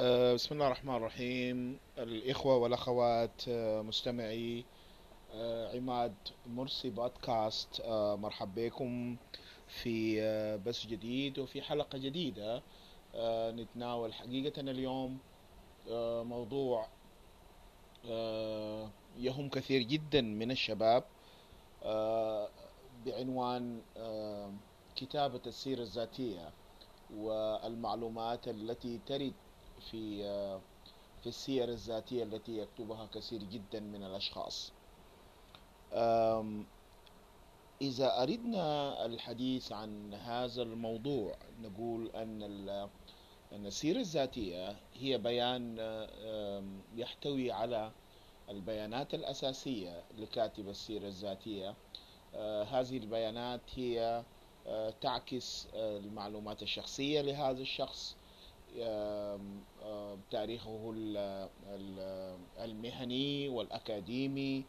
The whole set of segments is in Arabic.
آه، بسم الله الرحمن الرحيم. الإخوة والأخوات آه، مستمعي آه، عماد مرسي بودكاست. مرحب بكم في بث جديد وفي حلقة جديدة. نتناول حقيقة اليوم. موضوع يهم كثير جدا من الشباب بعنوان كتابة السيرة الذاتية والمعلومات التي ترد في آه، في السير الذاتية التي يكتبها كثير جدا من الأشخاص. إذا أردنا الحديث عن هذا الموضوع نقول أن أن السيرة الذاتية هي بيان يحتوي على البيانات الأساسية لكاتب السيرة الذاتية. آه، هذه البيانات هي آه، تعكس المعلومات الشخصية لهذا الشخص. تاريخه ال- ال- المهني والأكاديمي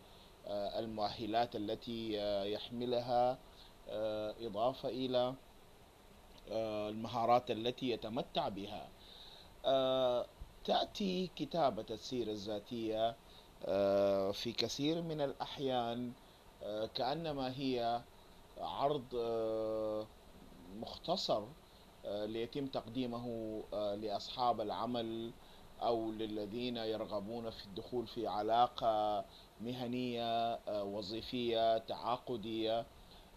آه، المؤهلات التي آه، يحملها آه، إضافة إلى المهارات التي يتمتع بها. تأتي كتابة السيرة الذاتية في كثير من الأحيان كأنما هي عرض مختصر ليتم تقديمه آه، لأصحاب العمل أو للذين يرغبون في الدخول في علاقة مهنية آه، وظيفية تعاقدية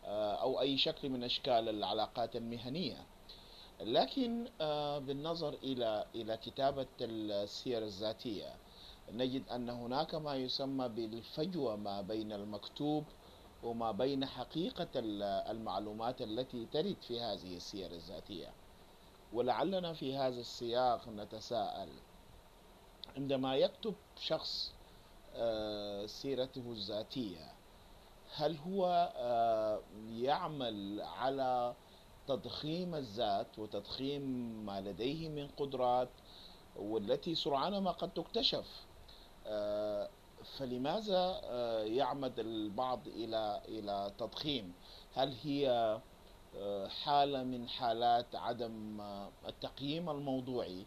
آه، أو أي شكل من أشكال العلاقات المهنية. لكن آه، بالنظر إلى إلى كتابة السير الذاتية نجد أن هناك ما يسمى بالفجوة ما بين المكتوب وما بين حقيقة ال- المعلومات التي ترد في هذه السير الذاتية. ولعلنا في هذا السياق نتساءل. عندما يكتب شخص آه، سيرته الذاتية هل هو آه، يعمل على تضخيم الذات وتضخيم ما لديه من قدرات والتي سرعان ما قد تكتشف؟ آه، فلماذا يعمد البعض إلى إلى تضخيم؟ هل هي حالة من حالات عدم آه، التقييم الموضوعي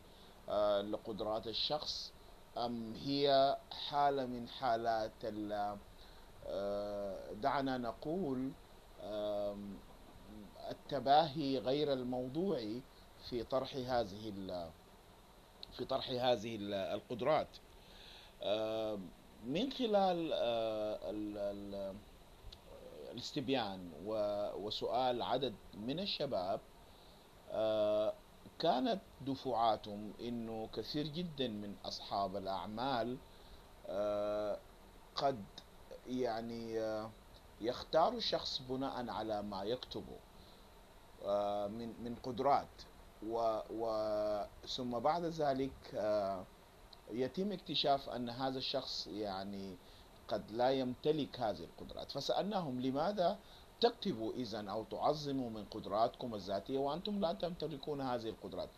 آه، لقدرات الشخص أم هي حالة من حالات ال- آه، دعنا نقول التباهي غير الموضوعي في طرح هذه في طرح هذه ال- القدرات. من خلال ال- ال- الاستبيان وسؤال عدد من الشباب آه، كانت دفعاتهم إنه كثير جدا من أصحاب الأعمال آه، قد يعني آه، يختار الشخص بناء على ما يكتبه من من قدرات. و و ثم بعد ذلك يتم اكتشاف أن هذا الشخص يعني قد لا يمتلك هذه القدرات. فسألناهم لماذا تكتبوا إذا أو تعظموا من قدراتكم الذاتية وأنتم لا تمتلكون هذه القدرات؟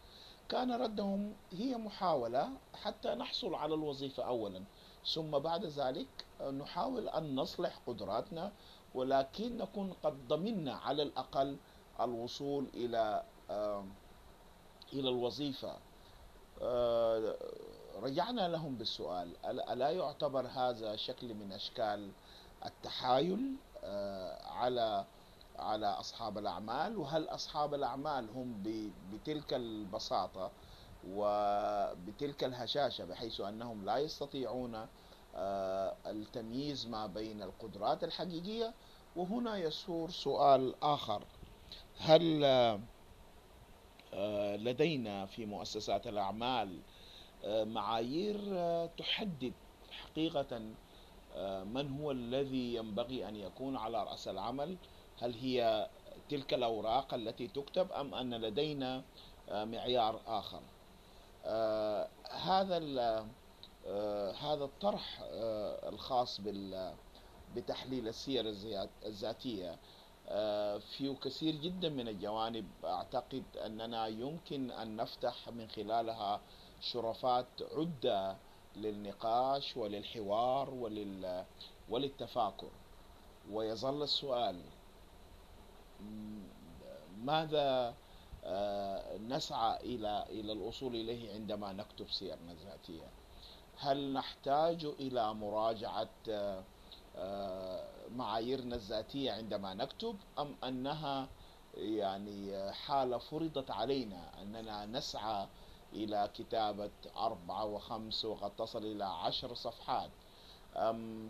كان ردهم هي محاولة حتى نحصل على الوظيفة أولا. ثم بعد ذلك نحاول أن نصلح قدراتنا ولكن نكون قد ضمننا على الأقل الوصول إلى إلى الوظيفة. آه، رجعنا لهم بالسؤال ألا يعتبر هذا شكل من أشكال التحايل آه، على على أصحاب الأعمال؟ وهل أصحاب الأعمال هم بتلك البساطة وبتلك الهشاشة بحيث أنهم لا يستطيعون آه، التمييز ما بين القدرات الحقيقية؟ وهنا يثور سؤال آخر. هل آه، لدينا في مؤسسات الأعمال معايير آه، تحدد حقيقة آه، من هو الذي ينبغي أن يكون على رأس العمل. هل هي تلك الأوراق التي تكتب أم أن لدينا آه، معيار آخر؟ آه، هذا آه، هذا الطرح آه، الخاص بتحليل السير الذاتية. آه، فيه كثير جدا من الجوانب أعتقد أننا يمكن أن نفتح من خلالها شرفات عدة للنقاش وللحوار ولل وللتفاكر. ويظل السؤال ماذا نسعى إلى إلى الوصول إليه عندما نكتب سيرنا الذاتية؟ هل نحتاج إلى مراجعة معاييرنا الذاتية عندما نكتب أم أنها يعني حالة فرضت علينا أننا نسعى إلى كتابة أربعة وخمس وقد تصل إلى عشر صفحات.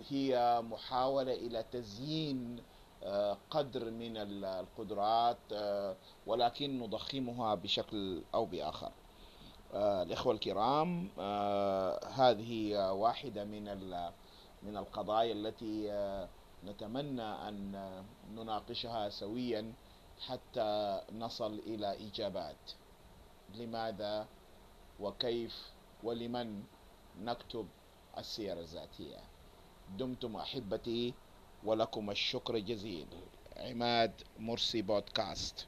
هي محاولة إلى تزيين آه، قدر من القدرات آه، ولكن نضخمها بشكل أو بآخر. آه، الإخوة الكرام هذه واحدة من من القضايا التي نتمنى أن نناقشها سويا حتى نصل إلى إجابات. لماذا؟ وكيف ولمن نكتب السيرة الذاتية. دمتم أحبتي ولكم الشكر جزيل. عماد مرسي بودكاست.